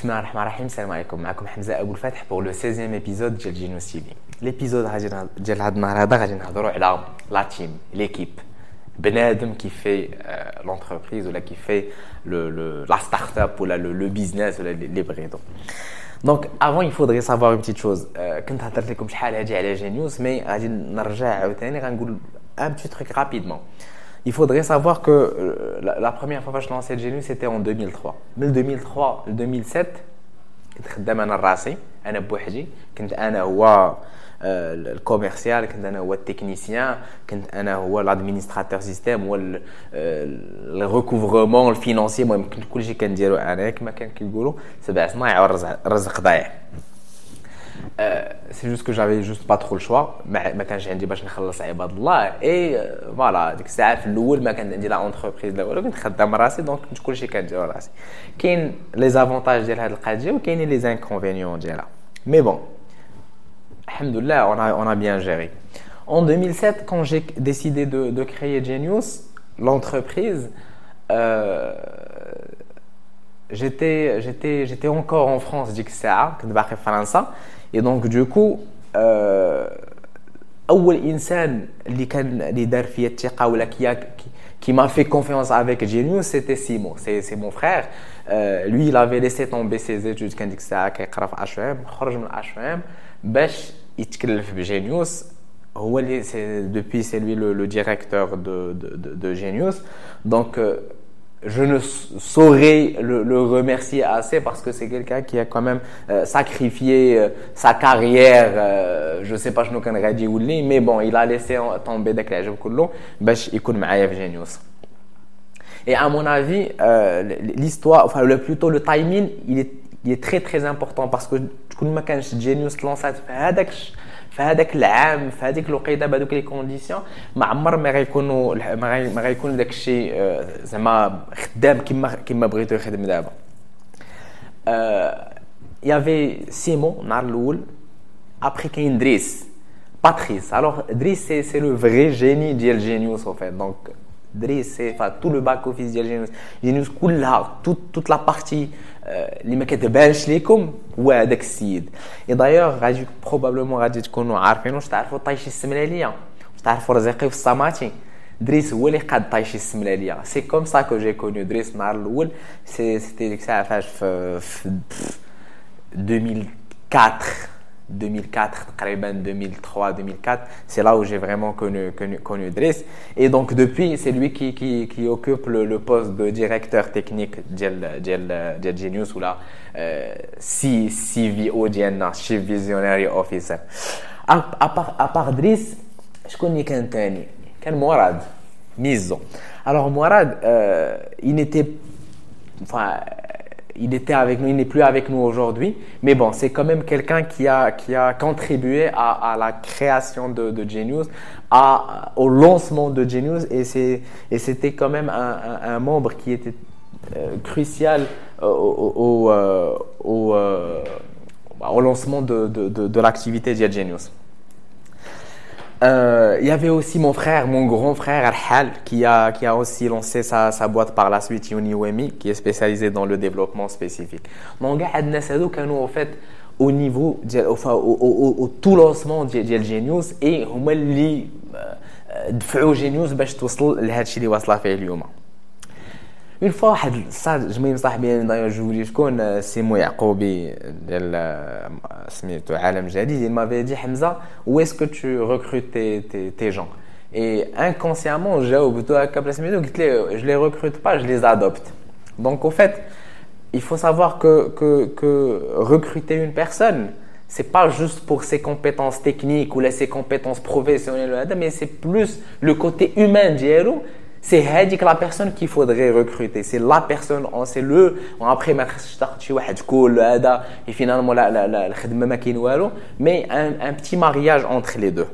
بسم الله الرحمن الرحيم. السلام عليكم. معكم حمزة أبو الفتح بور لو 16 ايبيزود ديال جينوس تي في ليبيزود غادي ديال هذا النهار هذا غادي نهضروا على لا تيم ليكيب بنادم كي في لونتربريز ولا كي في لا ستارت اب ولا لو بيزنس ولا لي بغيتو دونك افون faudrait savoir une petite chose. كنت هضرت لكم شحال هادي على جينيوس مي غادي نرجع عاوتاني غنقول ان بتي تروك رابيدمون Il faudrait savoir que euh, la, la, première fois que je lançais Genius, c'était en 2003. Mais le 2003, le 2007, كنت خدام انا راسي انا بوحدي كنت انا هو الكوميرسيال كنت انا هو التكنيسيان كنت انا هو لادمينستراتور سيستيم هو الريكوفرمون الفينانسي المهم كنت كلشي كنديرو انا كما كان كيقولوا سبع صنايع والرزق ضايع سي جوست كو جافي جوست با ترو الشوا ما كانش عندي باش نخلص عباد الله اي فوالا ديك الساعه في الاول ما كان عندي لا اونتربريز لا والو كنت خدام راسي دونك كنت كلشي كندير راسي كاين لي زافونتاج ديال هاد القضيه وكاينين لي زانكونفينيون ديالها مي بون الحمد لله on a, on a bien géré en 2007 quand j'ai décidé de, de créer Genius l'entreprise euh, j'étais j'étais j'étais encore en France ديك الساعه كنت باقي في فرنسا et donc du coup euh, اول انسان اللي كان اللي دار فيا الثقه ولا كي qui m'a fait confiance avec Genius c'était Simon c'est c'est mon frère euh, lui il avait laissé tomber ses études كان ديك الساعه كيقرا في HEM خرج من HEM باش يتكلف بجينيوس هو اللي سي depuis c'est lui le, le directeur de de de, de Genius donc euh, je ne saurais le, le, remercier assez parce que c'est quelqu'un qui a quand même euh, sacrifié euh, sa carrière euh, je sais pas شنو كان غادي يولي mais bon il a laissé tomber داك العجب كله باش يكون معايا في جينيوس et à mon avis euh, l'histoire enfin le plutôt le timing il est il est très très important parce que كل ما كانش جينيوس تلونسات في هذاك في هذاك العام في هذيك الوقيته بهذوك لي كونديسيون ما عمر ما غيكونوا ما غيكون داك الشيء زعما خدام كما كما بغيتو يخدم دابا يافي سيمون النهار الاول ابخي كاين دريس باتريس الوغ دريس سي سي لو فري جيني ديال جينيوس او فيت دونك دريس سي فا تو لو باك اوفيس ديال جينيوس جينيوس كلها توت توت لا بارتي اللي ما كتبانش ليكم هو هذاك السيد. اي دايوغ غادي بروبابلومون غادي تكونوا عارفين واش تعرفوا طايشي السملالية. واش تعرفوا رزيقي في الصاماتي دريس هو اللي قاد طايشي السملالية. سي كوم سا كو جي كونيو دريس النهار الأول. سي سيتي ديك الساعة فاش في 2004 2004, 2003-2004. C'est là où j'ai vraiment connu, connu, connu Driss. Et donc, depuis, c'est lui qui, qui, occupe le, poste de directeur technique de Genius ou la euh, CVO, Chief Visionary Officer. À, part, à part Driss, je connais qu'un tani, qu'un Mourad, Mizo. Alors, Mourad, euh, il n'était. Enfin, il était avec nous, il n'est plus avec nous aujourd'hui, mais bon, c'est quand même quelqu'un qui a, qui a contribué à, la création de, Genius, à, au lancement de Genius, et, c'était quand même un, membre qui était euh, crucial au, au, au, au, lancement de, de, de, l'activité de Genius. Euh, il y avait aussi mon frère, mon grand frère Arhal, qui a, qui a aussi lancé sa, sa boîte par la suite, UniWemi, qui est spécialisée dans le développement spécifique. Donc, en fait, au niveau, enfin, au, au, au, tout lancement de Genius, et هما اللي دفعوا Genius باش توصل لهذا الشيء اللي واصله فيه اليوم. اون فوا واحد الصاد جميل صاحبي انا داير جولي شكون سيمو يعقوبي ديال سميتو عالم جديد il m'avait dit Hamza où est-ce que tu recrutes tes, tes, tes gens et inconsciemment جاوبتو هكا بلا سميتو قلت ليه je les recrute pas je les adopte donc au fait il faut savoir que que que recruter une personne c'est pas juste pour ses compétences techniques ou ses compétences professionnelles mais c'est plus le côté humain ديالو c'est هذيك la personne qu'il faudrait recruter c'est la personne c'est le après ما خصش تاخذ شي واحد كول هذا et finalement لا لا لا الخدمه ما كاين والو mais un, un petit mariage entre les deux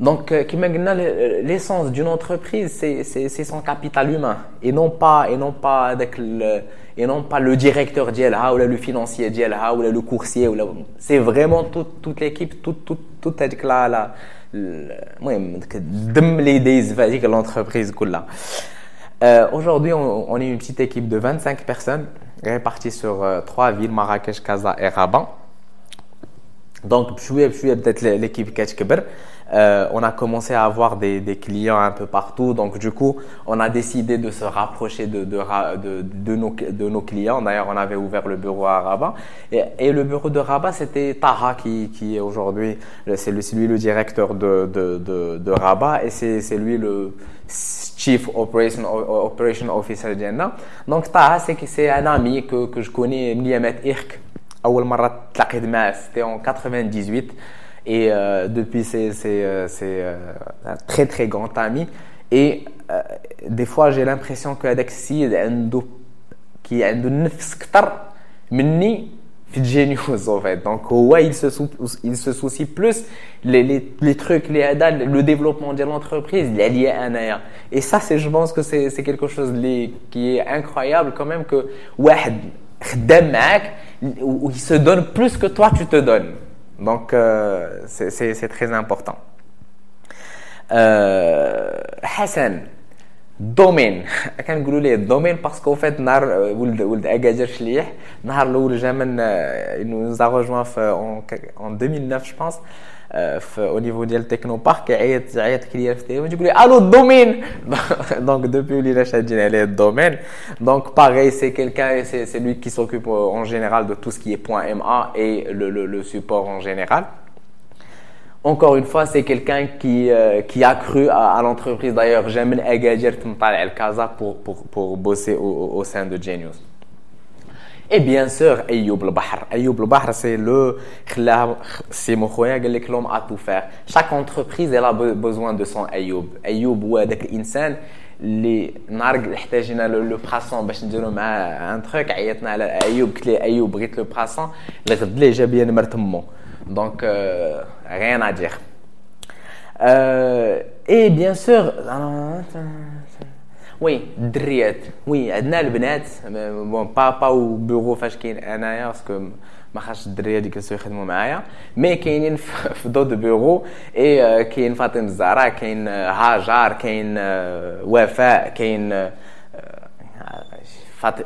donc كما قلنا l'essence d'une entreprise c'est c'est c'est son capital humain et non pas et non pas avec le et non pas le directeur ديالها ولا le financier ديالها ولا le coursier ولا c'est vraiment toute toute l'équipe toute toute toute هذيك la la المهم الدم اللي دايز في هذيك l'entreprise كلها aujourd'hui on, on est une petite équipe de 25 personnes répartis sur trois villes, Marrakech, Casa et Rabat. Donc, peut-être l'équipe Ketchkeber. Euh, on a commencé à avoir des, des, clients un peu partout. Donc, du coup, on a décidé de se rapprocher de, de, de, de nos, nos clients. D'ailleurs, on avait ouvert le bureau à Rabat. Et, et le bureau de Rabat, c'était Taha qui, qui est aujourd'hui, c'est lui le directeur de, Rabat et c'est lui le Chief Operation, Operation Officer Donc, Taha, c'est un ami que, que je connais, Mliamet Irk. C'était en 98. Et euh, depuis, c'est euh, euh, un très, très grand ami. Et euh, des fois, j'ai l'impression que Alexis, qui a de nefs ktar, menni, génius en fait. Donc, ouais, il se, sou, il se soucie plus les, les, les trucs, les adal, le développement de l'entreprise, les liés à un Et ça, c'est, je pense que c'est, c'est quelque chose qui est incroyable quand même que, ouais, il se donne plus que toi, tu te donnes. Donc, euh, c'est très important. Euh, Hassan, domaine. كنقولوا ليه domaine parce qu'au fait نهار ولد ولد اكادير شليح نهار الاول جا من nous a rejoint en 2009 je pense Euh, au niveau de Technopark allô domaine donc depuis lui le domaine donc pareil c'est quelqu'un c'est lui qui s'occupe euh, en général de tout ce qui est .ma et le, le, support en général encore une fois, c'est quelqu'un qui, euh, qui a cru à, l'entreprise. D'ailleurs, j'aime Agadir Tmtal El Kaza pour, pour, pour bosser au, au sein de Genius. Et bien sûr, Ayoub le Bahr. Ayoub le Bahr, c'est le, c'est mon que l'homme a tout faire. Chaque entreprise, elle a besoin de son Ayoub. Ayoub ou avec l'insan, les narg احتاجنا le poisson باش نديرو معاه un truc عيطنا على ايوب قلت لي ايوب بغيت le poisson الغد ليه جاب لي نمر donc euh, rien à dire euh, et bien sûr وي الدريات وي عندنا البنات بون با با أو بيرو فاش كاين انايا باسكو ما خاصش الدريات يجلسوا يخدموا معايا. مي كاينين في دو دو بيرو اي كاين فاطمه الزهراء كاين هاجر كاين وفاء كاين فاطمه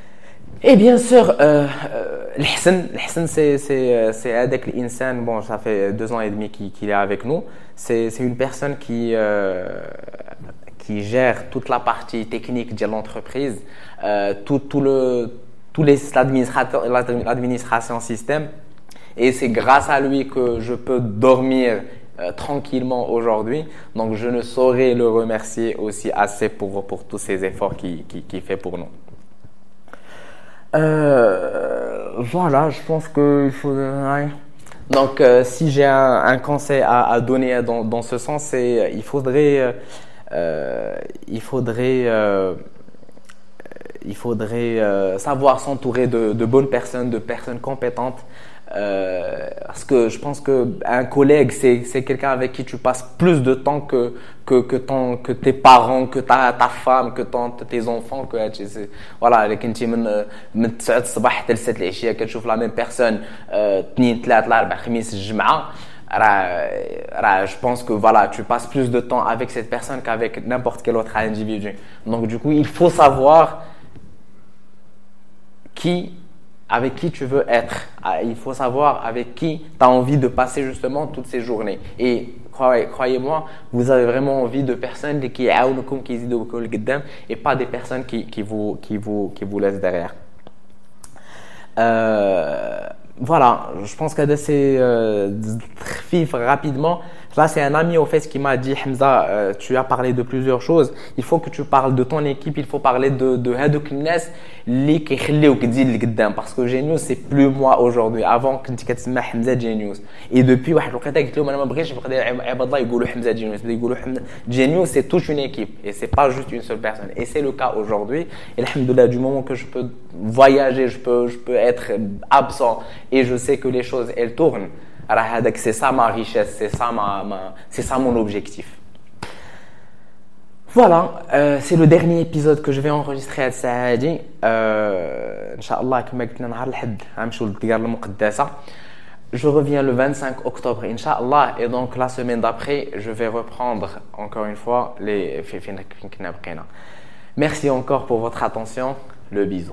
et bien sûr, euh, l'Hassan, c'est, c'est, c'est Adek l'Insan, bon, ça fait deux ans et demi qu'il, est avec nous. C'est, une personne qui, euh, qui gère toute la partie technique de l'entreprise, euh, tout, tout le, les l'administration système. Et c'est grâce à lui que je peux dormir euh, tranquillement aujourd'hui. Donc, je ne saurais le remercier aussi assez pour, pour tous ces efforts qu'il fait pour nous. Euh, voilà, je pense qu'il faut. Donc, euh, si j'ai un, conseil à, donner dans, ce sens, c'est il faudrait, euh, il faudrait, euh, il faudrait euh, savoir s'entourer de, de, bonnes personnes, de personnes compétentes, euh, parce que je pense que un collègue, c'est, c'est quelqu'un avec qui tu passes plus de temps que, que, que, ton, que tes parents, que ta, ta femme, que ton, tes enfants. Que, voilà, اللي كنتي من من 9 الصباح حتى ل 6 العشيه كتشوف لا ميم بيرسون اثنين ثلاث الاربع خميس الجمعه راه je pense que voilà tu passes plus de temps avec cette personne qu'avec n'importe quel autre individu donc du coup il faut savoir qui avec qui tu veux être. Ah, il faut savoir avec qui tu as envie de passer justement toutes ces journées. Et croyez-moi, vous avez vraiment envie de personnes qui et pas des personnes qui, vous, qui, vous, qui vous laissent derrière. Euh, voilà, je pense que c'est euh, rapidement. Là, c'est un ami au fait qui m'a dit Hamza, euh, tu as parlé de plusieurs choses. Il faut que tu parles de ton équipe, il faut parler de de هذوك الناس اللي كيخليوك تزيد لقدام parce que Genius c'est plus moi aujourd'hui. Avant كنت كتسمع حمزه Genius et depuis واحد الوقيته قلت لهم انا ما بغيتش نبقى عباد الله يقولوا حمزه Genius, يقولوا حمزه Genius c'est toute une équipe et c'est pas juste une seule personne et c'est le cas aujourd'hui. Et alhamdoulilah du moment que je peux voyager, je peux je peux être absent et je sais que les choses elles tournent c'est ça ma richesse, c'est ça, ma, c'est ça mon objectif. Voilà, euh, c'est le dernier épisode que je vais enregistrer à Saadi. Euh, comme je reviens le 25 octobre, Inch'Allah, et donc la semaine d'après, je vais reprendre encore une fois les Merci encore pour votre attention. Le bisou.